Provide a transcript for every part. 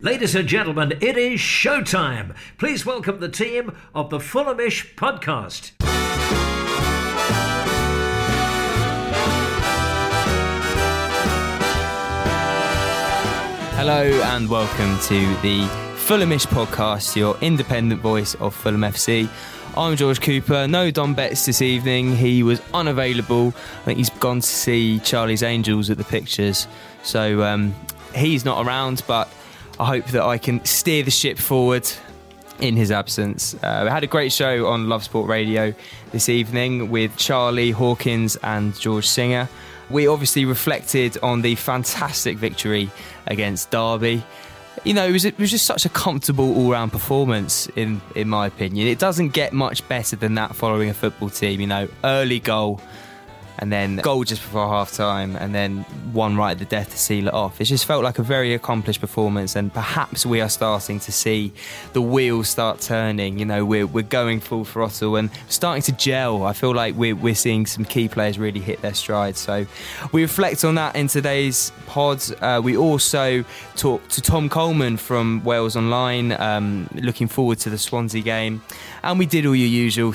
Ladies and gentlemen, it is showtime. Please welcome the team of the Fulhamish podcast. Hello and welcome to the Fulhamish podcast, your independent voice of Fulham FC. I'm George Cooper. No Don Betts this evening. He was unavailable. I think he's gone to see Charlie's Angels at the pictures. So um, he's not around, but I hope that I can steer the ship forward in his absence. Uh, we had a great show on Love Sport Radio this evening with Charlie Hawkins and George Singer. We obviously reflected on the fantastic victory against Derby. You know, it was, it was just such a comfortable all-round performance, in in my opinion. It doesn't get much better than that following a football team. You know, early goal, and then goal just before half time, and then one right at the death to seal it off. It just felt like a very accomplished performance, and perhaps we are starting to see the wheels start turning. You know, we're, we're going full throttle and starting to gel. I feel like we're, we're seeing some key players really hit their stride. So we reflect on that in today's pod. Uh, we also talk to Tom Coleman from Wales Online, um, looking forward to the Swansea game, and we did all your usual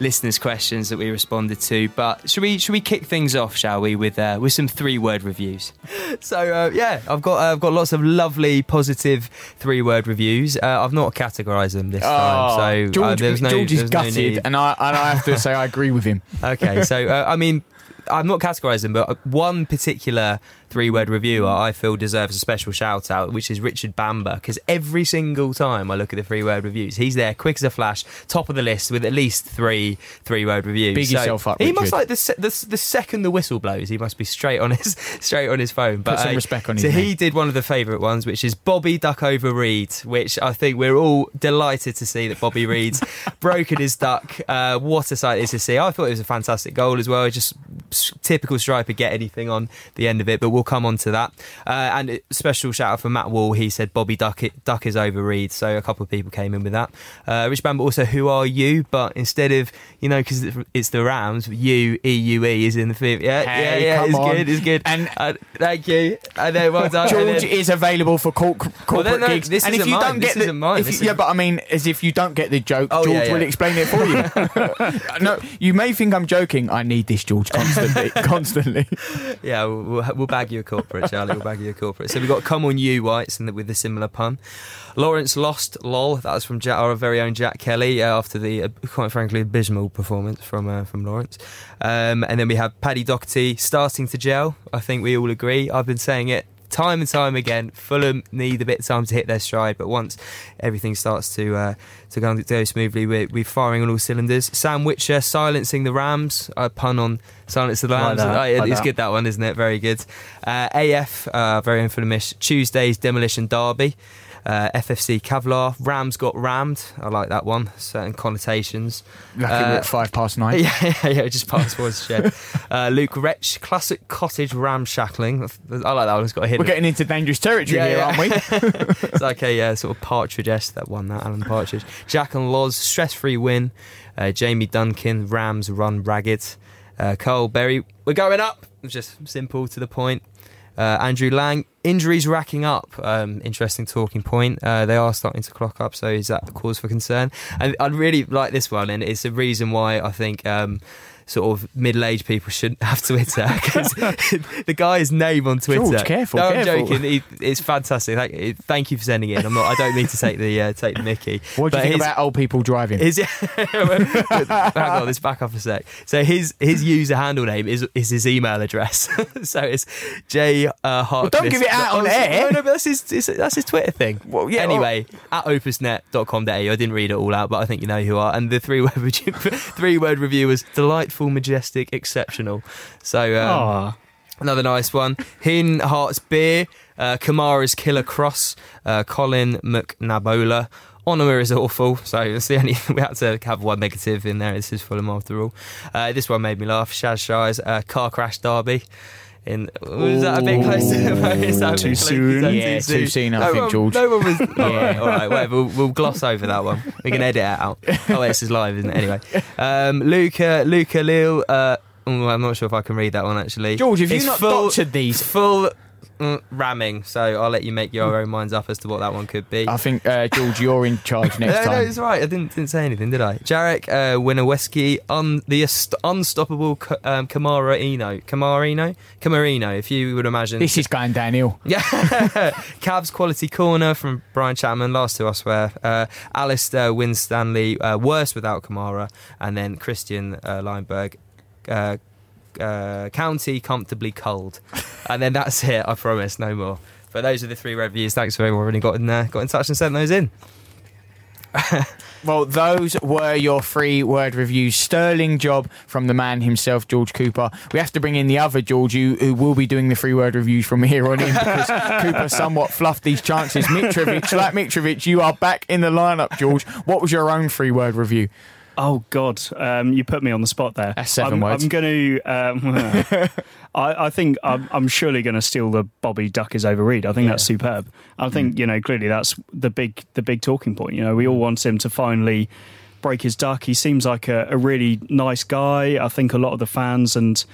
listeners' questions that we responded to. But should we should we kick things off, shall we, with uh, with some three word reviews? So uh, yeah, I've got uh, I've got lots of lovely, positive three word reviews. Uh, I've not categorised them this time, so uh, George, there was no, George there is was no gutted, need. and I and I have to say I agree with him. Okay, so uh, I mean, I'm not categorising but one particular three word reviewer I feel deserves a special shout out, which is Richard Bamber, because every single time I look at the three word reviews, he's there quick as a flash, top of the list with at least three three word reviews. Big yourself up, He must like the, the the second the whistle blows, he must be straight on his straight on his phone. But some uh, respect on his So he did one of the favourite ones, which is Bobby Duck over Reed, which I think we're all delighted to see that Bobby Reid's broken his duck. Uh, what a sight it is to see. I thought it was a fantastic goal as well. Just typical striker, get anything on the end of it, but we'll come on to that. Uh, and special shout out for Matt Wall. He said Bobby Duck, Duck is over Reed. So a couple of people came in with that. Uh, Rich Bamber also, who are you? But instead of, you know, because it's the Rams, U E U E is in the fifth. Yeah, Hey, yeah, yeah. It's on. good, it's good. And- uh, thank you. And then well done. George then- is available for corp- corporate then, no, gigs, this and if you mine. don't This get the, isn't mine. if This you- yeah, but I mean, as if you don't get the joke, Oh, George yeah, yeah. will explain it for you. no, you may think I'm joking. I need this, George, constantly, constantly. Yeah, we'll, we'll, we'll bag you a corporate, Charlie. We'll bag you a corporate. So we've got Come On You Whites and with a similar pun. Lawrence lost, lol. That was from Jack, our very own Jack Kelly uh, after the, uh, quite frankly, abysmal performance from uh, from Lawrence. Um, and then we have Paddy Doherty starting to gel. I think we all agree. I've been saying it time and time again. Fulham need a bit of time to hit their stride, but once everything starts to uh, to go, go smoothly, we're, we're firing on all cylinders. Sam Witcher silencing the Rams. A pun on silence the Rams. Oh, like it's that. good that one, isn't it? Very good. Uh, AF, uh, very infamous. Tuesday's Demolition Derby. Uh, FFC Kevlar. Rams got rammed. I like that one. Certain connotations. Lucky Uh, at five past nine. Yeah, yeah, yeah, just past towards shed. Uh, Luke Wretch, classic cottage ramshackling. I like that one. It's got a hit. We're getting into dangerous territory here, aren't we? it's like a uh, sort of Partridge esque that won that, Alan Partridge. Jack and Loz, stress free win. Uh, Jamie Duncan, Rams run ragged. Uh, Carl Berry, we're going up. Just simple to the point. Uh, Andrew Lang, injuries racking up. Um, interesting talking point. Uh, they are starting to clock up, so is that cause for concern? And I really like this one, and it's a reason why I think. Um, Sort of middle-aged people shouldn't have Twitter because the guy's name on Twitter. George, careful, No, I'm careful. joking. He, it's fantastic. Thank, thank you for sending it. in. I'm not. I don't mean to take the uh, take the Mickey. What do But you think his- about old people driving? his, hang on, let's back up a sec. So his his user handle name is is his email address. so it's J uh, Harkness. don't give it out on Oh, air. No, no, but that's his it's- that's his Twitter thing. Well, yeah, anyway, at opusnet.com.au. I didn't read it all out, but I think you know who are. And the three word three word review was delightful, majestic, exceptional. So um, Another nice one. Hin Hearts Beer, uh, Kamara's Killer Cross, uh, Colin McNabola. Onomah is awful, so it's the only we had to have one negative in there. This is Fulham after all. Uh, this one made me laugh. Shaz Shires, uh, car crash derby. In was that a bit close? To, is that a bit Too soon? Yeah, too soon, I think, one- George. No one was. all right, all right, whatever. We'll, we'll gloss over that one. We can edit it out. Oh, wait, this is live, isn't it? Anyway, um, Luca, Luca Lil. Uh, oh, I'm not sure if I can read that one actually. George, have you It's not full, doctored these? Full mm, ramming. So I'll let you make your own minds up as to what that one could be. I think uh, George, you're in charge next no, no, time. it's right. I didn't didn't say anything, did I? Jarek uh, Winoweski, un, the ast- unstoppable um, Kamara Eno, Kamara Eno, Camarino. If you would imagine, This is going downhill. yeah, Cavs quality corner from Brian Chapman. Last two, I swear. Uh, Alistair Winstanley, uh, worse without Kamara, and then Christian uh, Leinberg. Uh, uh, county comfortably cold, and then that's it. I promise, no more. But those are the three reviews. Thanks for everyone who got in there, got in touch and sent those in. Well, those were your three word reviews. Sterling job from the man himself, George Cooper. We have to bring in the other George, who, who will be doing the three word reviews from here on in because Cooper somewhat fluffed these chances. Mitrovic, like Mitrovic, you are back in the lineup, George. What was your own three word review? Oh God, um, you put me on the spot there. That's seven I'm, words. I'm going to. Um, I, I think I'm, I'm surely going to steal the Bobby Duck is overread. I think Yeah. that's superb. I think you know clearly that's the big the big talking point. You know, we Mm. all want him to finally break his duck. He seems like a, a really nice guy. I think a lot of the fans and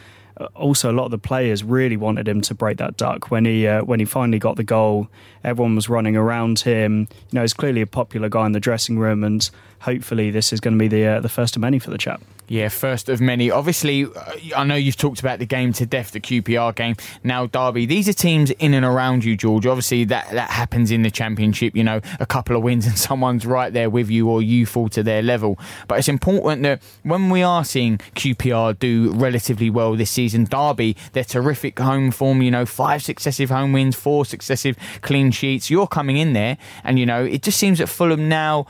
also a lot of the players really wanted him to break that duck when he uh, when he finally got the goal. Everyone was running around him. You know, he's clearly a popular guy in the dressing room, and hopefully this is going to be the uh, the first of many for the chap. Yeah, first of many. Obviously, uh, I know you've talked about the game to death, the QPR game. Now, Derby. These are teams in and around you, George. Obviously, that, that happens in the Championship. You know, a couple of wins and someone's right there with you, or you fall to their level. But it's important that when we are seeing QPR do relatively well this season, Derby, they're terrific home form. You know, five successive home wins, four successive clean sheets. You're coming in there, and you know, it just seems that Fulham now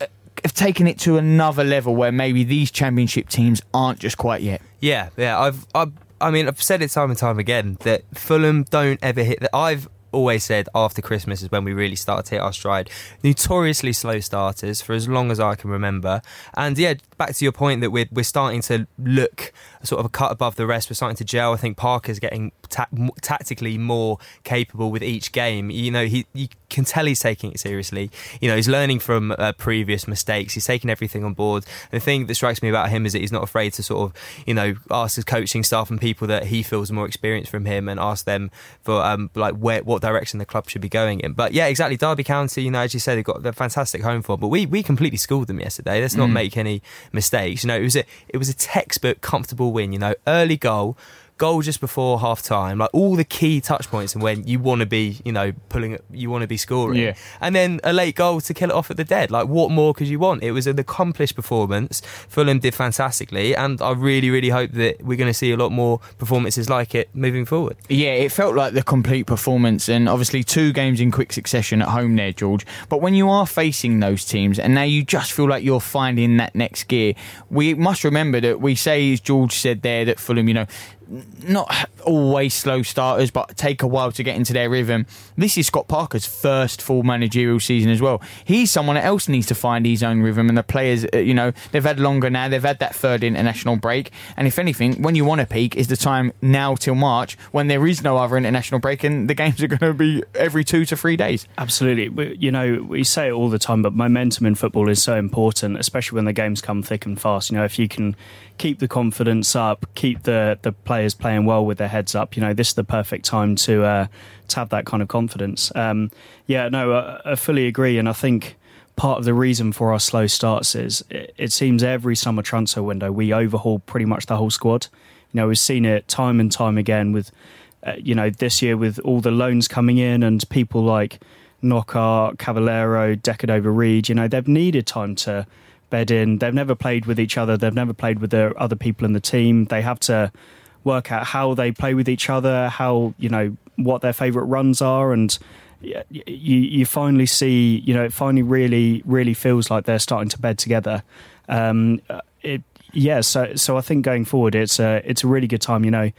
uh, have taken it to another level where maybe these championship teams aren't just quite yet. Yeah, yeah. I've, I've, I mean, I've said it time and time again that Fulham don't ever hit that. I've always said after Christmas is when we really start to hit our stride. Notoriously slow starters for as long as I can remember. And yeah, back to your point that we're we're starting to look sort of a cut above the rest. We're starting to gel. I think Parker's getting ta- tactically more capable with each game. You know, he you can tell he's taking it seriously. You know, he's learning from uh, previous mistakes. He's taking everything on board. And the thing that strikes me about him is that he's not afraid to sort of, you know, ask his coaching staff and people that he feels more experienced from him and ask them for um like where what direction the club should be going in. But yeah, exactly. Derby County, you know, as you said, they've got the fantastic home form. But we we completely schooled them yesterday. Let's not make any mistakes. You know, it was a it was a textbook comfortable win. You know, early goal. Goal just before half time, like all the key touch points and when you want to be, you know, pulling, you want to be scoring, Yeah. and then a late goal to kill it off at the dead. Like, what more could you want? It was an accomplished performance. Fulham did fantastically, and I really, really hope that we're going to see a lot more performances like it moving forward. Yeah, it felt like the complete performance, and obviously two games in quick succession at home there, George. But when you are facing those teams, and now you just feel like you're finding that next gear, we must remember that we say, as George said there, that Fulham, you know, not always slow starters, but take a while to get into their rhythm. This is Scott Parker's first full managerial season as well. He's someone else needs to find his own rhythm, and the players, uh, you know, they've had longer now. They've had that third international break, and if anything, when you want to peak, is the time now till March when there is no other international break, and the games are going to be every two to three days. Absolutely. We, you know, we say it all the time, but momentum in football is so important, especially when the games come thick and fast. You know, if you can keep the confidence up, keep the, the players playing well with their heads up, you know, this is the perfect time to uh, to have that kind of confidence. Um, yeah, no, I, I fully agree. And I think part of the reason for our slow starts is it, it seems every summer transfer window we overhaul pretty much the whole squad. You know, we've seen it time and time again with, uh, you know, this year with all the loans coming in and people like Knockaert, Cavaleiro, Decadova Reed, you know, they've needed time to bed in. They've never played with each other. They've never played with the other people in the team. They have to work out how they play with each other, how, you know, what their favourite runs are. And you, you finally see, you know, it finally really, really feels like they're starting to bed together. Um, uh, it, yeah, so, so I think going forward, it's a, it's a really good time, you know.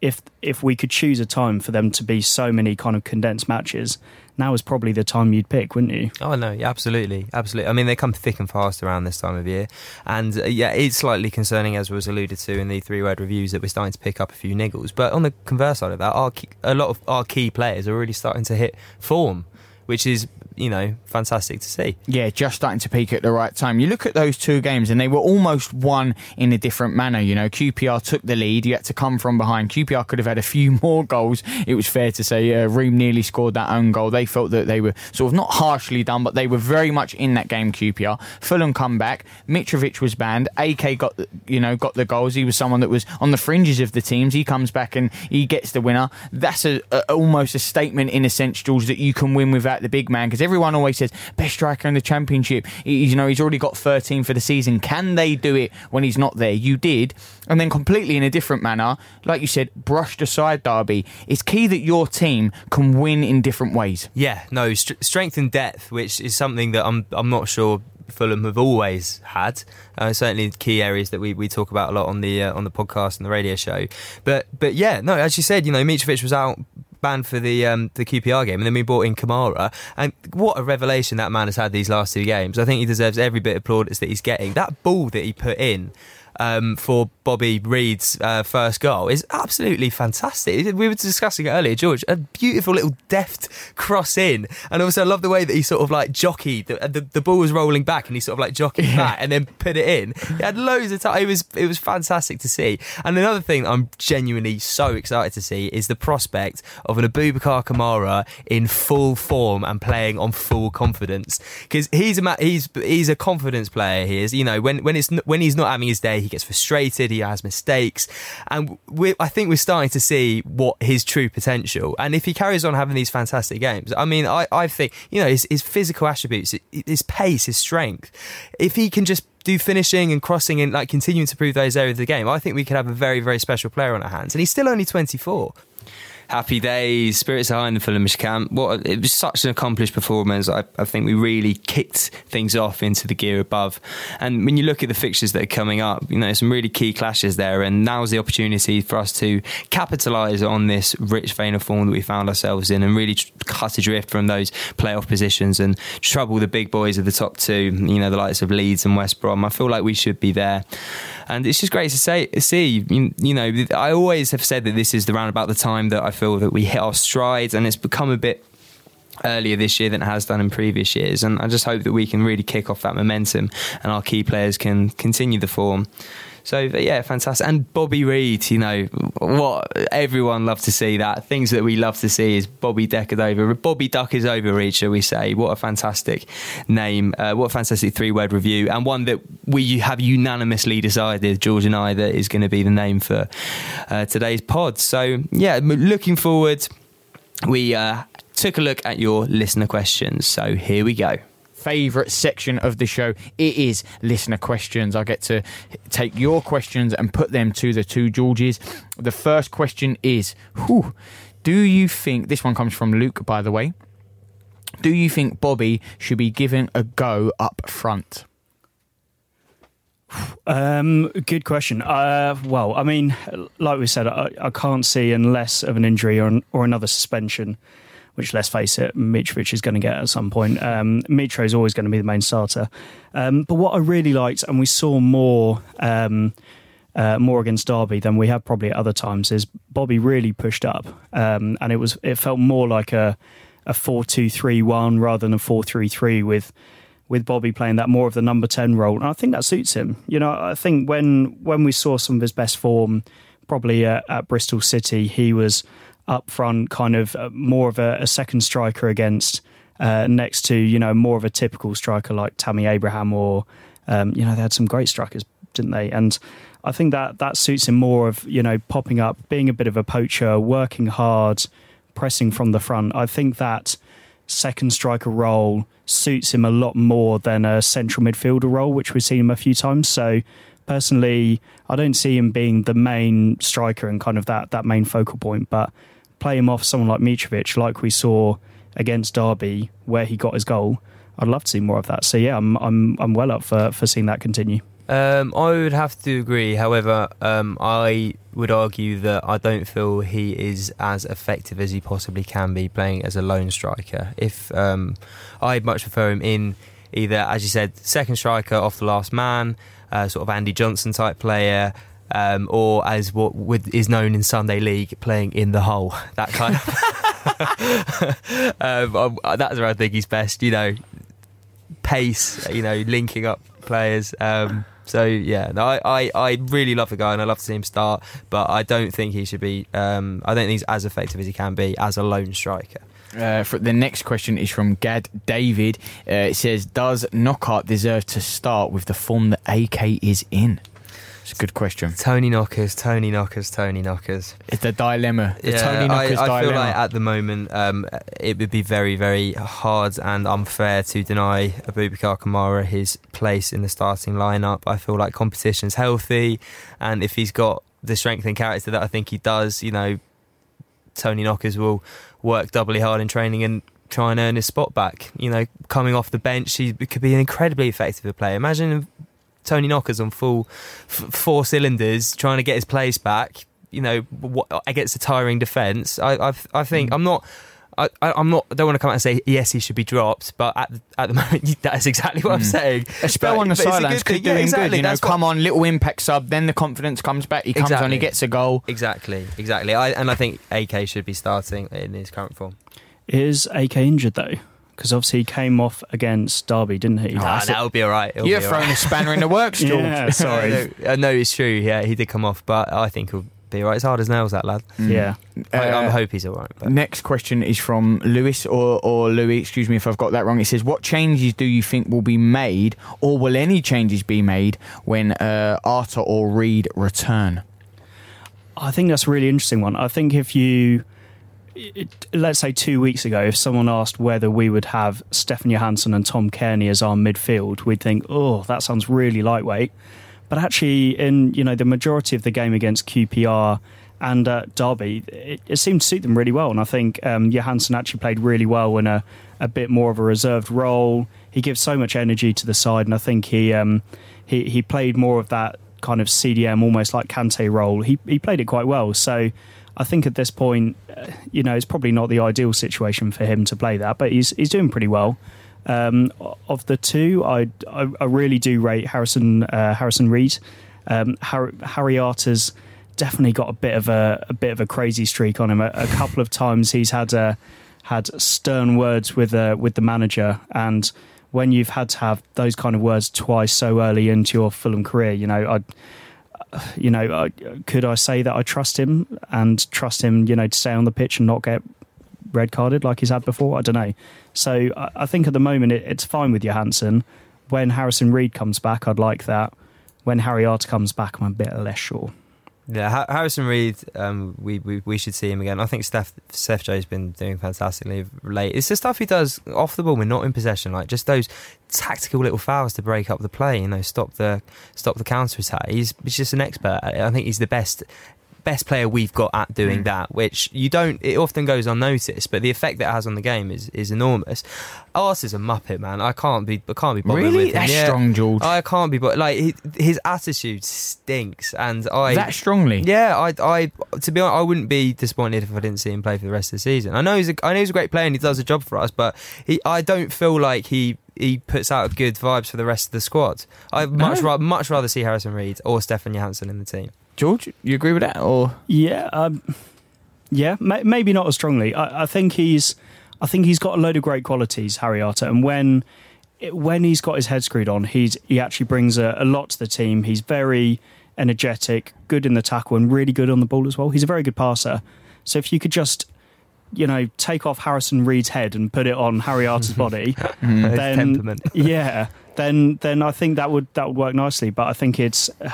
If if we could choose a time for them to be so many kind of condensed matches, now is probably the time you'd pick, wouldn't you? Oh no, yeah, absolutely, absolutely. I mean, they come thick and fast around this time of year, and uh, yeah, it's slightly concerning, as was alluded to in the three-word reviews, that we're starting to pick up a few niggles. But on the converse side of that, our key, a lot of our key players are really starting to hit form. Which is you know fantastic to see. Yeah, just starting to peak at the right time. You look at those two games, and they were almost won in a different manner. You know, QPR took the lead. You had to come from behind. QPR could have had a few more goals. It was fair to say. Uh, nearly scored that own goal. They felt that they were sort of not harshly done, but they were very much in that game. QPR. Fulham come back. Mitrovic was banned. AK got the, you know got the goals. He was someone that was on the fringes of the teams. He comes back and he gets the winner. That's a, a almost a statement in a sense, George, that you can win without the big man because everyone always says best striker in the championship. He, you know, he's already got 13 for the season. Can they do it when he's not there? You did, and then completely in a different manner, like you said, brushed aside Derby. It's key that your team can win in different ways. Yeah, no st- strength and depth, which is something that I'm I'm not sure Fulham have always had. Uh, certainly, key areas that we, we talk about a lot on the uh, on the podcast and the radio show. But but yeah, no, as you said, you know, Mitrovic was out banned for the um, the QPR game, and then we brought in Kamara. And what a revelation that man has had these last two games. I think he deserves every bit of plaudits that he's getting. That ball that he put in um, for Bobby Reid's uh, first goal is absolutely fantastic. We were discussing it earlier, George. A beautiful little deft cross in, and also I love the way that he sort of like jockeyed. The, the, the ball was rolling back, and he sort of like jockeyed yeah. back and then put it in. He had loads of time. It was it was fantastic to see. And another thing I'm genuinely so excited to see is the prospect of an Aboubakar Kamara in full form and playing on full confidence because he's a he's he's a confidence player. He is. You know when when it's when he's not having his day, he gets frustrated. He has mistakes, and I think we're starting to see what his true potential. And if he carries on having these fantastic games, I mean, I, I think you know his, his physical attributes, his pace, his strength. If he can just do finishing and crossing and like continuing to prove those areas of the game, I think we could have a very, very special player on our hands. And he's still only 24 happy days, spirits are high in the Fulhamish camp. What it was such an accomplished performance. I, I, think we really kicked things off into the gear above. And when you look at the fixtures that are coming up, you know some really key clashes there. And now's the opportunity for us to capitalise on this rich vein of form that we found ourselves in, and really cut adrift from those playoff positions and trouble the big boys of the top two. You know the likes of Leeds and West Brom. I feel like we should be there and it's just great to say, see. You, you, know, I always have said that this is the roundabout the time that I feel that we hit our strides, and it's become a bit earlier this year than it has done in previous years. And I just hope that we can really kick off that momentum, and our key players can continue the form. So yeah, fantastic. And Bobby Reid, you know, what everyone loves to see that. Things that we love to see is Bobby Deckard over. Bobby Duck is over Reid, shall we say. What a fantastic name. Uh, what a fantastic three word review. And one that we have unanimously decided, George and I, that is going to be the name for uh, today's pod. So yeah, looking forward. We uh, took a look at your listener questions. So here we go favourite section of the show. It is listener questions. I get to take your questions and put them to the two Georges. The first question is whew, Do you think, this one comes from Luke, by the way, do you think Bobby should be given a go up front? Um, good question. Uh, well, I mean, like we said, I, I, can't see unless of an injury or, or another suspension which let's face it, Mitrovic is going to get at some point. Um, Mitro is always going to be the main starter. Um, but what I really liked, and we saw more. Um, uh, more against Derby than we have probably at other times is Bobby really pushed up, um, and it was it felt more like a a four two three one rather than a four three three with with Bobby playing that more of the number ten role, and I think that suits him. You know, I think when when we saw some of his best form, probably at, at Bristol City, he was up front, kind of uh, more of a, a second striker against uh, next to you know more of a typical striker like Tammy Abraham or um, you know they had some great strikers, didn't they? And I think that that suits him more of you know popping up, being a bit of a poacher, working hard, pressing from the front. I think that second striker role suits him a lot more than a central midfielder role, which we've seen him a few times. So personally, I don't see him being the main striker and kind of that that main focal point, but play him off someone like Mitrovic, like we saw against Derby, where he got his goal. I'd love to see more of that. So yeah, I'm I'm I'm well up for for seeing that continue. Um, I would have to agree. However, um, I would argue that I don't feel he is as effective as he possibly can be playing as a lone striker. If um, I'd much prefer him in either, as you said, second striker off the last man, uh, sort of Andy Johnson type player, um, or as what with, is known in Sunday League, playing in the hole. That kind of. um, I, that's where I think he's best. You know, pace. You know, linking up players. Um, so yeah, no, I, I, I really love the guy and I love to see him start, but I don't think he should be. Um, I don't think he's as effective as he can be as a lone striker. Uh, for the next question is from Gad David. Uh, it says, "Does Knockaert deserve to start with the form that AK is in?" It's a good question. Tony Knockers, Tony Knockers, Tony Knockers. It's the dilemma. The yeah, Tony Knockers I, I dilemma. feel like at the moment um, it would be very, very hard and unfair to deny Aboubakar Kamara his place in the starting lineup. I feel like competition's healthy, and if he's got the strength and character that I think he does, you know, Tony Knockers will work doubly hard in training and try and earn his spot back. You know, coming off the bench, he could be an incredibly effective player. Imagine Tony Knockers on full f- four cylinders, trying to get his place back. You know, what, against a tiring defence. I, I, I think Mm. I'm not. I, I- I'm not. I don't want to come out and say yes, he should be dropped, but at the, at the moment, that's exactly what I'm Mm. saying. A spell But- on the but it's a sidelines could do Yeah, him exactly. good. You know, That's what- come on, little impact sub, then the confidence comes back. He comes on, he gets a goal. Exactly, exactly. I, and I think AK should be starting in his current form. Is AK injured though? Because obviously he came off against Derby, didn't he? Oh, Ah, that's that'll be all right. It'll You're be throwing right. a spanner in the works, George. Yeah, sorry. I know, it's true. Yeah, he did come off, but I think he'll be all right. It's hard as nails, that lad. Mm. Yeah. I, I Uh, hope he's all right. But. Next question is from Lewis or, or Louis, excuse me if I've got that wrong. It says, What changes do you think will be made, or will any changes be made when uh, Arthur or Reed return? I think that's a really interesting one. I think if you, let's say two weeks ago, if someone asked whether we would have Stefan Johansen and Tom Cairney as our midfield, we'd think, oh, that sounds really lightweight. But actually, in you know the majority of the game against QPR and uh, Derby, it, it seemed to suit them really well. And I think um, Johansen actually played really well in a, a bit more of a reserved role. He gives so much energy to the side, and I think he um, he he played more of that kind of CDM, almost like Kante role. He he played it quite well. So I think at this point, you know, it's probably not the ideal situation for him to play that, but he's he's doing pretty well. Um, of the two, I, I I really do rate Harrison uh, Harrison Reed. Um, Harry, Harry Arter's definitely got a bit of a, a bit of a crazy streak on him. A, a couple of times he's had uh, had stern words with uh, with the manager, and when you've had to have those kind of words twice so early into your Fulham career, you know, I, you know, I, could I say that I trust him and trust him, you know, to stay on the pitch and not get red carded like he's had before? I don't know. So I, think at the moment it, it's fine with Johansen. When Harrison Reed comes back, I'd like that. When Harry Arter comes back, I'm a bit less sure. Yeah, Harrison Reed, um, we, we we should see him again. I think Steph Steph Joe's been doing fantastically late. It's the stuff he does off the ball when not in possession, like just those tactical little fouls to break up the play. You know, stop the stop the counter attack. He's he's just an expert. I I think he's the best best player we've got at doing Mm. that, which you don't. It often goes unnoticed, but the effect that it has on the game is is enormous. Arse is a muppet, man. I can't be I can't be bothered Really? with him. That's Yeah. strong, George. I can't be, but like his, his attitude stinks, and I that strongly? yeah, I, I, to be honest, I wouldn't be disappointed if I didn't see him play for the rest of the season. I know he's, a, I know he's a great player and he does a job for us, but he, I don't feel like he, he puts out good vibes for the rest of the squad. I'd much No? rather, much rather see Harrison Reed or Stefan Johansen in the team. George, you agree with that? Or Yeah, um, yeah, may, maybe not as strongly. I, I think he's, I think he's got a load of great qualities, Harry Arter, and when, when he's got his head screwed on, he's he actually brings a, a lot to the team. He's very energetic, good in the tackle, and really good on the ball as well. He's a very good passer. So if you could just, you know, take off Harrison Reed's head and put it on Harry Arter's body, Then- yeah, then then I think that would that would work nicely. But I think it's uh,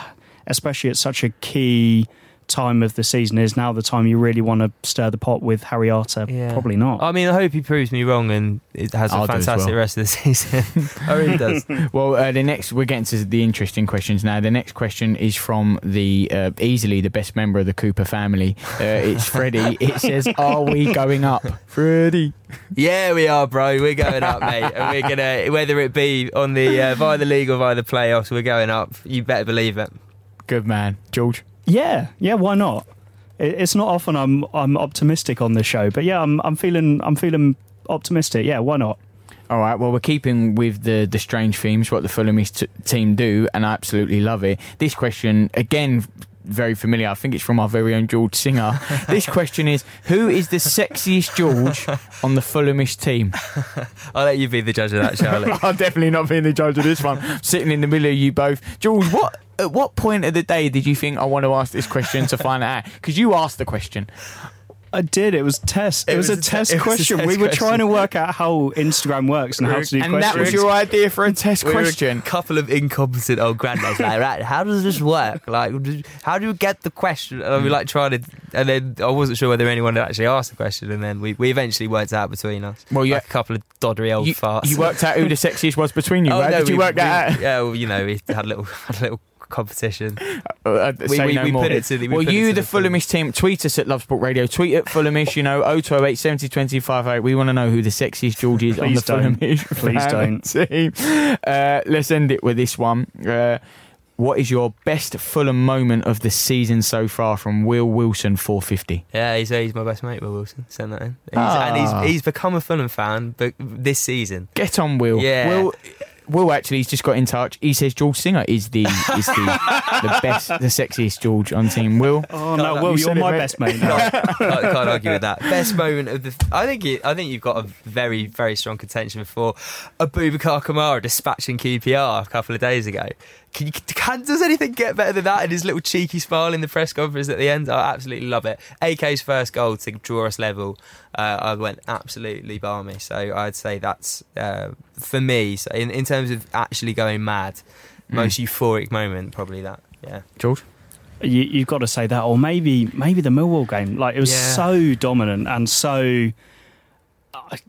especially at such a key time of the season is now the time you really want to stir the pot with Harry Arter. Yeah. Probably not. I mean, I hope he proves me wrong and it has a I'll do as fantastic well. rest of the season. I really does. well, uh, the next we're getting to the interesting questions now. The next question is from the uh, easily the best member of the Cooper family. Uh, it's Freddie. It says, "Are we going up, Freddie?" Yeah, we are, bro. We're going up, mate, and we're gonna whether it be on the uh, via the league or via the playoffs, we're going up. You better believe it. Good man, George. yeah, yeah. Why not? It's not often I'm I'm optimistic on this show, but yeah, I'm I'm feeling I'm feeling optimistic. Yeah, why not? All right. Well, we're keeping with the the strange themes, what the Fulhamish t- team do, and I absolutely love it. This question again very familiar. I think it's from our very own George Singer. this question is Who is the sexiest George on the Fulhamish team? I'll let you be the judge of that, Charlie. I'm definitely not being the judge of this one. Sitting in the middle of you both. George, what at what point of the day did you think I want to ask this question to find out? Because you asked the question. I did. It was test. It, It was, was a test was a question. test we were question. trying to work out how Instagram works and how to do questions and questions. that was your idea for a test We question. a couple of incompetent old grandmas Like, right, how does this work? Like, how do you get the question? And we mm. like trying to, and then I wasn't sure whether anyone had actually asked the question, and then we, we eventually worked out between us. Well, yeah. like a couple of doddery old You, farts. you worked out who the sexiest was between you, Oh, right? no, Did you we- work that out? Yeah, well, you know, we had a little, had a little competition. Uh, We- say we- no we more. put it to the- we well, put it you, to the the full- Fulhamish team, tweet us at Lovesport Radio. Tweet at Fulhamish, you know, 0208 70 20 58. We want to know who the sexiest George is on the Please don't. Fulhamish Please fan team. Uh, let's end it with this one. Uh, what is your best Fulham moment of the season so far from Will Wilson 450? Yeah, he's, he's my best mate, Will Wilson. Send that in. He's, Ah. And he's, he's become a Fulham fan but this season. Get on, Will. Yeah. Will. Will actually, he's just got in touch. He says George Singer is the is the, the best, the sexiest George on team. Will, Oh no, Will, you're my best mate. now. can't, can't argue with that. Best moment of the. I think it, I think you've got a very very strong contention for Aboubakar Kamara dispatching QPR a couple of days ago. Can you, can, does anything get better than that? And his little cheeky smile in the press conference at the end, I absolutely love it. AK's first goal to draw us level, uh, I went absolutely balmy. So I'd say that's uh, for me. So in, in terms of actually going mad, most euphoric moment, probably that. Yeah. George. you, you've got to say that, or maybe maybe the Millwall game. Like it was Yeah. so dominant and so.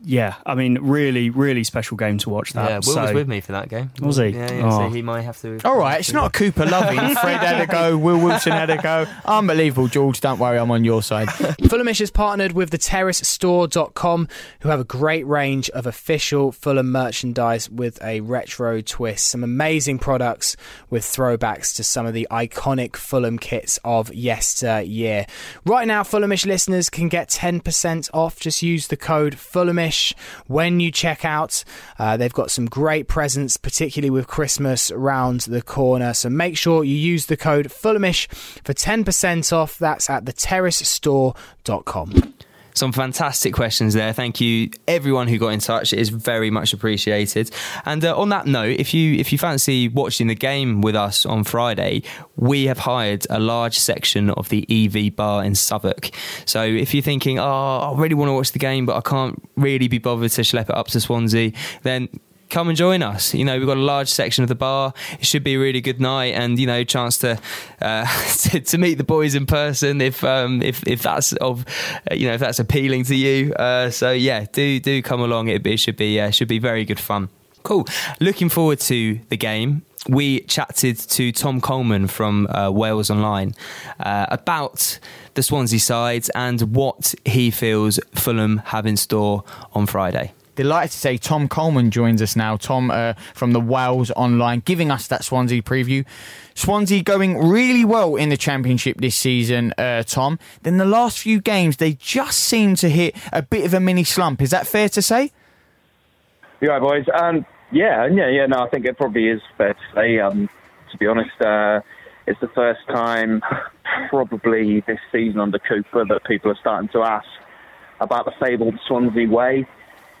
Yeah, I mean, really, really special game to watch. That yeah, Will so, was with me for that game. Was he? Yeah, yeah. So Oh. he might have to. All right, it's not a Cooper loving. Fred had a go. Will Wilson had a go. Unbelievable, George. Don't worry, I'm on your side. Fulhamish has partnered with the terracestore.com, who have a great range of official Fulham merchandise with a retro twist. Some amazing products with throwbacks to some of the iconic Fulham kits of yesteryear. Right now, Fulhamish listeners can get 10% off. Just use the code Fulhamish when you check out. Uh, they've got some great presents, particularly with Christmas around the corner. So make sure you use the code Fulhamish for 10% off. That's at theterracestore.com. Some fantastic questions there. Thank you, everyone who got in touch. It is very much appreciated. And uh, on that note, if you if you fancy watching the game with us on Friday, we have hired a large section of the EV bar in Southwark. So if you're thinking, oh, I really want to watch the game, but I can't really be bothered to schlep it up to Swansea, then come and join us. You know, we've got a large section of the bar. It should be a really good night, and you know, chance to uh, to, to meet the boys in person if um, if if that's of uh, you know if that's appealing to you. Uh, so yeah, do do come along. It, it should be uh, should be very good fun. Cool. Looking forward to the game. We chatted to Tom Coleman from uh, Wales Online uh, about the Swansea sides and what he feels Fulham have in store on Friday. Delighted to say Tom Coleman joins us now. Tom uh, from the Wales Online, giving us that Swansea preview. Swansea going really well in the Championship this season, uh, Tom. Then the last few games, they just seem to hit a bit of a mini slump. Is that fair to say? Yeah, boys. Um, yeah, yeah, yeah. No, I think it probably is fair to say. Um, to be honest, uh, it's the first time, probably this season under Cooper, that people are starting to ask about the fabled Swansea way,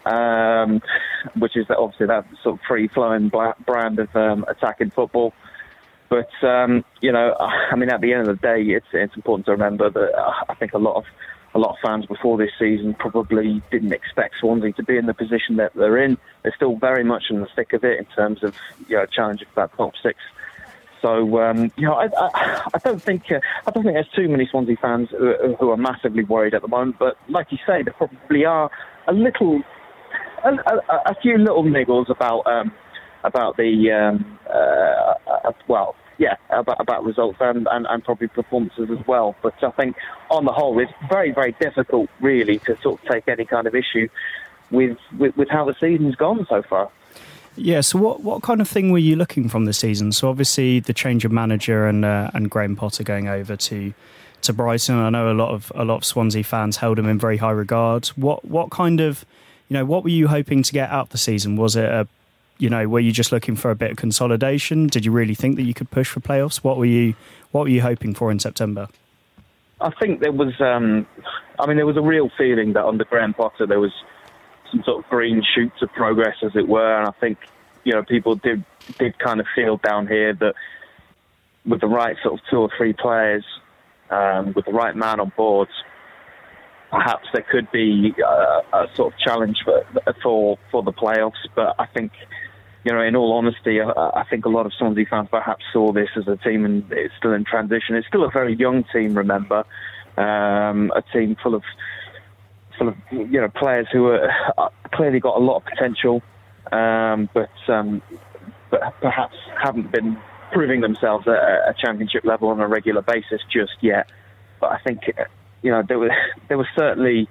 um, which is obviously that sort of free-flowing brand of um, attacking football. But um, you know, I mean, at the end of the day, it's it's important to remember that uh, I think a lot of a lot of fans before this season probably didn't expect Swansea to be in the position that they're in. They're still very much in the thick of it in terms of you know challenging for that top six. So um, you know, I, I, I don't think uh, I don't think there's too many Swansea fans who, who are massively worried at the moment. But like you say, there probably are a little, a, a, few little niggles about um, about the um, uh, uh, well, yeah, about, about results and, and, and probably performances as well. But I think on the whole, it's very very difficult really to sort of take any kind of issue with with, with how the season's gone so far. Yeah. So, what, what kind of thing were you looking from the season? So, obviously, the change of manager and uh, and Graham Potter going over to to Brighton. I know a lot of a lot of Swansea fans held him in very high regard. What what kind of you know what were you hoping to get out the season? Was it a you know, were you just looking for a bit of consolidation? Did you really think that you could push for playoffs? What were you What were you hoping for in September? I think there was, um, I mean, there was a real feeling that under Graham Potter there was some sort of green shoots of progress, as it were, and I think you know people did did kind of feel down here that with the right sort of two or three players, um, with the right man on board, perhaps there could be uh, a sort of challenge for for for the playoffs. But I think, you know, in all honesty, I, I think a lot of Swansea fans perhaps saw this as a team and it's still in transition. It's still a very young team. Remember, um, a team full of full of you know players who are uh, clearly got a lot of potential, um, but um, but perhaps haven't been proving themselves at a championship level on a regular basis just yet. But I think you know, there was there was certainly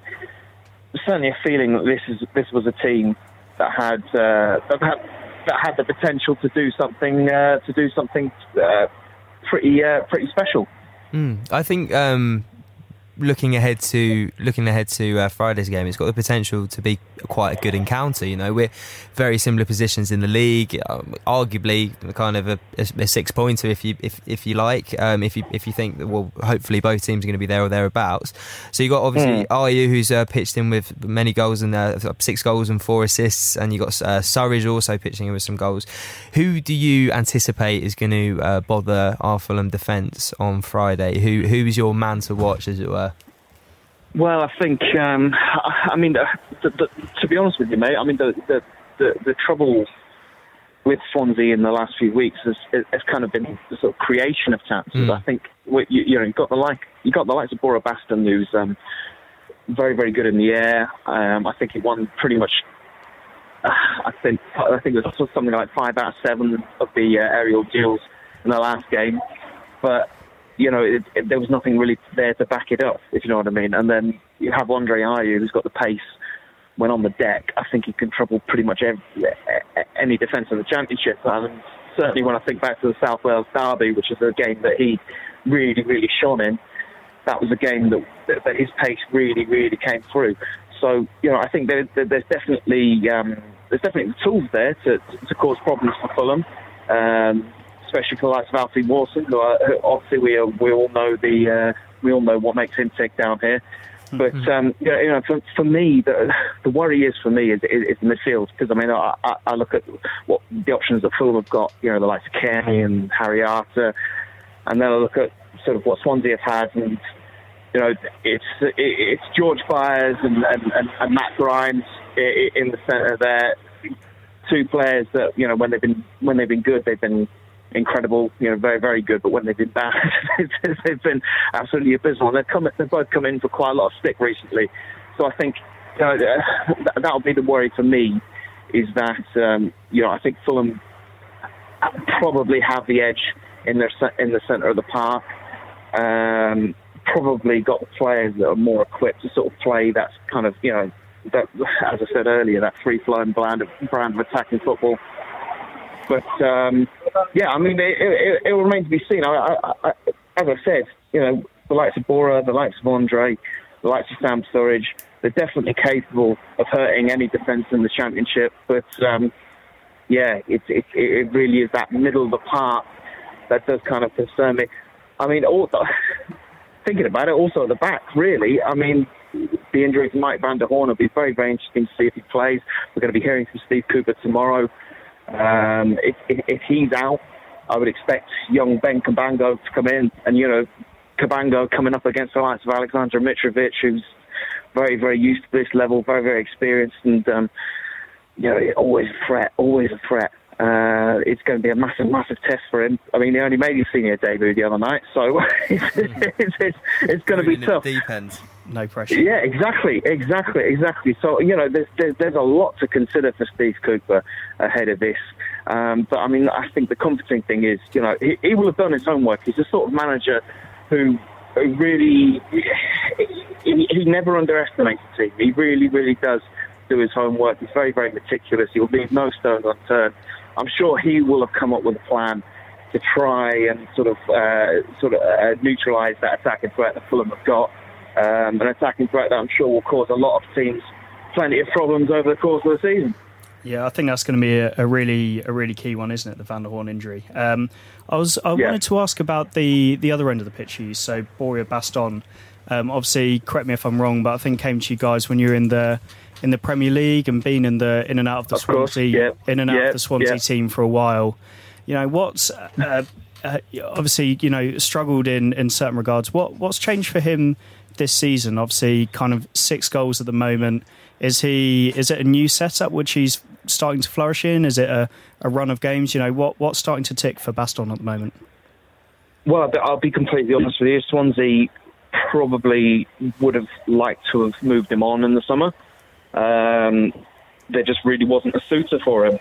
certainly a feeling that this is this was a team that had uh, that had that had the potential to do something uh, to do something uh, pretty uh, pretty special. Mm, I think um, looking ahead to looking ahead to uh, Friday's game, it's got the potential to be quite a good encounter. You know, we're very similar positions in the league, um, arguably kind of a, a, six pointer if you if, if you like, um, if you if you think that well, hopefully both teams are going to be there or thereabouts. So you got obviously mm. Who's uh, pitched in with many goals and uh, six goals and four assists, and you got uh, Surridge also pitching in with some goals. Who do you anticipate is going to uh, bother our Fulham defence on Friday? Who who is your man to watch, as it were? Well, I think, um, I mean, the, the, to be honest with you, mate, I mean, the, the, the, the trouble with Swansea in the last few weeks has, has kind of been the sort of creation of chances. Mm. I think you, you know you got the like you got the likes of Borja Bastón, who's um, very very good in the air. Um, I think he won pretty much. Uh, I think I think it was something like five out of seven of the uh, aerial duels in the last game, but you know, it, it, there was nothing really there to back it up, if you know what I mean. And then you have Andre Ayew, who's got the pace. When on the deck, I think he can trouble pretty much every, any defence in the championship. And certainly when I think back to the South Wales derby, which is a game that he really, really shone in, that was a game that, that, that his pace really, really came through. So you know, I think there, there, there's definitely um, there's definitely the tools there to, to cause problems for Fulham. Um, especially for the likes of Alfie Mawson, who, are, obviously we are, we all know the uh, we all know what makes him tick down here. But mm-hmm. um, you know, for, for me, the, the worry is for me is, is, is the midfield because I mean I, I, I look at what the options that Fulham have got, you know, the likes of Cairney and Harry Arter, and then I look at sort of what Swansea have had, and you know, it's it's George Byers and, and, and, and Matt Grimes in the centre there, two players that you know when they've been when they've been good, they've been incredible, you know, very, very good. But when they've been bad, they've been absolutely abysmal. They've come, they've both come in for quite a lot of stick recently. So I think you know, that'll be the worry for me. Is that um, you know I think Fulham probably have the edge in their in the centre of the park. Um, probably got the players that are more equipped to sort of play that kind of you know that as I said earlier that free flowing brand of brand of attacking football but um, yeah, I mean, it, it, it, will remain to be seen. I, I, I, as I said, you know, the likes of Borja, the likes of Andre, the likes of Sam Surridge, they're definitely capable of hurting any defence in the championship. But um, yeah, it, it, it really is that middle of the park that does kind of concern me. I mean, all, thinking about it, also at the back, really. I mean, the injury to Mike Van der Hoorn will be very, very interesting to see if he plays. We're going to be hearing from Steve Cooper tomorrow. Um, if, if, if, he's out, I would expect young Ben Cabango to come in, and you know, Cabango coming up against the likes of Alexander Mitrovic, who's very, very used to this level, very, very experienced, and um, you know, always a threat, always a threat. Uh, it's going to be a massive, massive test for him. I mean, he only made his senior debut the other night, so it's, it's, it's, it's going to be tough. Deep end no pressure. Yeah, exactly, exactly, exactly. So you know, there's there's, there's a lot to consider for Steve Cooper ahead of this. Um, but I mean, I think the comforting thing is, you know, he, he will have done his homework. He's the sort of manager who, who really he, he never underestimates the team. He really, really does do his homework. He's very, very meticulous. He'll leave no stone unturned. I'm sure he will have come up with a plan to try and sort of uh, sort of uh, neutralise that attacking threat that Fulham have got um, an attacking threat that I'm sure will cause a lot of teams plenty of problems over the course of the season. Yeah, I think that's going to be a, a, really a really key one, isn't it? The Van der Hoorn injury. Um, I was I yeah. wanted to ask about the the other end of the pitch. You so Borja Baston. Um, obviously, correct me if I'm wrong, but I think came to you guys when you were in the in the Premier League and been in the in and out of the of Swansea course, yeah. in and out yeah, of the Swansea yeah. team for a while. You know what's uh, uh, obviously you know struggled in in certain regards. What what's changed for him this season? Obviously, kind of six goals at the moment. Is he? Is it a new setup which he's starting to flourish in? Is it a, a run of games? You know, what what's starting to tick for Baston at the moment? Well, I'll be completely honest with you. Swansea probably would have liked to have moved him on in the summer. Um, there just really wasn't a suitor for him.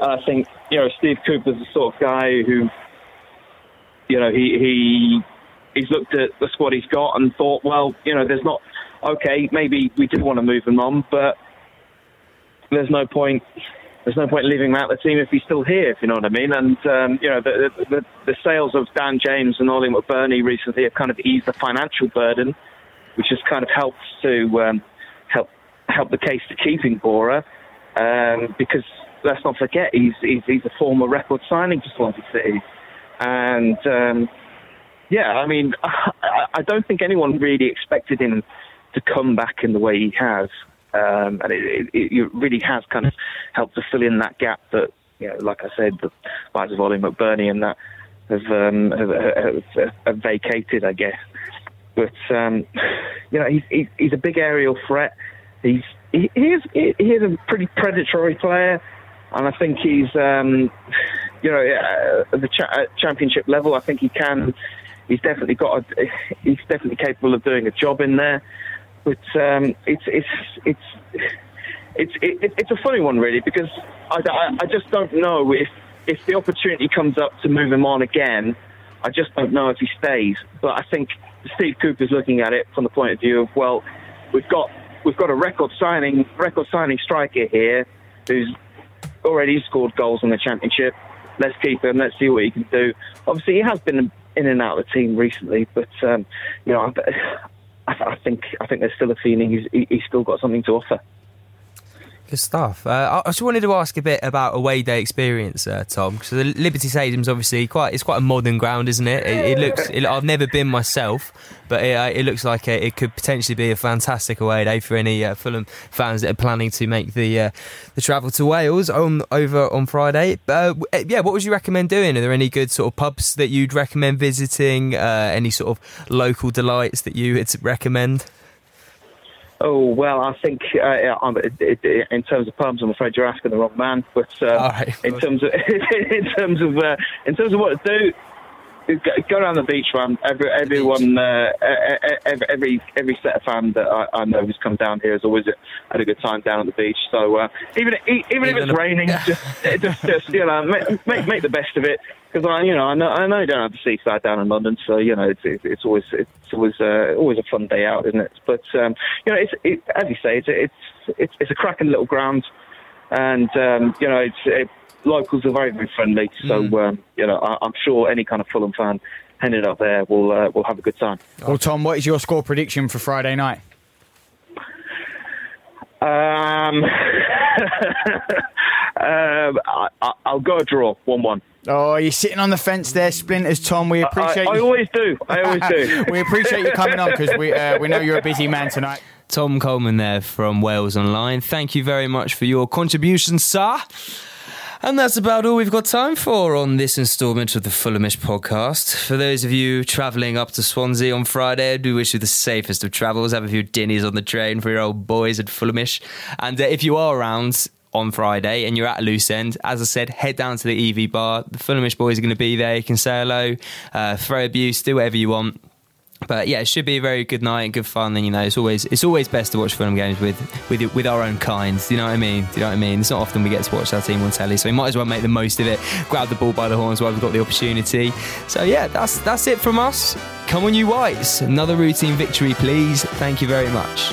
I think you know Steve Cooper's the sort of guy who, you know, he he he's looked at the squad he's got and thought, well, you know, there's not okay. Maybe we do want to move him on, but there's no point. There's no point leaving out the team if he's still here, if you know what I mean. And um, you know, the, the, the sales of Dan James and Oli McBurnie recently have kind of eased the financial burden, which has kind of helped to um, help the case to keeping Borja, um, because let's not forget he's, he's he's a former record signing for Swansea City, and um, yeah, I mean, I, I don't think anyone really expected him to come back in the way he has. Um, and it, it, it, really has kind of helped to fill in that gap that, you know, like I said, the likes of Oli McBurnie and that have, um, have, have, have, vacated, I guess. But um, you know, he's, he's a big aerial threat. He's he, he is he a pretty predatory player, and I think he's um, you know at the cha- championship level. I think he can. He's definitely got. A, he's definitely capable of doing a job in there. But um, it's it's it's it's it, it's a funny one really because I, I, I just don't know if if the opportunity comes up to move him on again. I just don't know if he stays. But I think Steve Cooper's looking at it from the point of view of well, we've got we've got a record signing record signing striker here who's already scored goals in the championship. Let's keep him. Let's see what he can do. Obviously, he has been in and out of the team recently, but um, you know, I, I, think I think there's still a feeling he's he's still got something to offer. Good stuff. Uh, I just wanted to ask a bit about away day experience, uh, Tom. Because the Liberty Stadium's obviously quite it's quite a modern ground, isn't it? It, it looks. It, I've never been myself, but it, uh, it looks like it could potentially be a fantastic away day for any uh, Fulham fans that are planning to make the uh, the travel to Wales on over on Friday. Uh, yeah, what would you recommend doing? Are there any good sort of pubs that you'd recommend visiting? any sort of local delights that you would recommend? Oh well, I think uh, in terms of pubs, I'm afraid you're asking the wrong man. But uh, right, in terms of in terms of uh, in terms of what to do, go around the beach, man. Every, everyone, uh, every every set of fans that I, I, know who's come down here has always had a good time down at the beach. So uh, even even, even if it's raining, just, just, just you know make, make, make the best of it. Because I you know I know I know you don't have the seaside down in London, so you know it's it's always it's always uh, always a fun day out, isn't it? But um, you know it's it, as you say it's it's it's, it's a cracking little ground, and um, you know it's. It, locals are very, very friendly. So, mm. um, you know, I, am sure any kind of Fulham fan headed up there will uh, will have a good time. Well, Tom, what is your score prediction for Friday night? Um, um I, will go a draw, one-one. Oh, you're sitting on the fence there, Splinters, Tom. We appreciate. I, I, I always do. I always do. we appreciate you coming on because we uh, we know you're a busy man tonight. Tom Coleman there from Wales Online. Thank you very much for your contribution, sir. And that's about all we've got time for on this instalment of the Fulhamish podcast. For those of you travelling up to Swansea on Friday, we wish you the safest of travels. Have a few dinnies on the train for your old boys at Fulhamish. And uh, if you are around, on Friday and you're at a Loose End, as I said, head down to the EV bar. The Fulhamish boys are going to be there. You can say hello, uh, throw abuse, do whatever you want. But yeah, it should be a very good night and good fun. And you know, it's always it's always best to watch Fulham games with with with our own kinds. You know what I mean? Do you know what I mean? It's not often we get to watch our team on telly, so we might as well make the most of it. Grab the ball by the horns while we've got the opportunity. So yeah, that's that's it from us. Come on, you whites! Another routine victory, please. Thank you very much.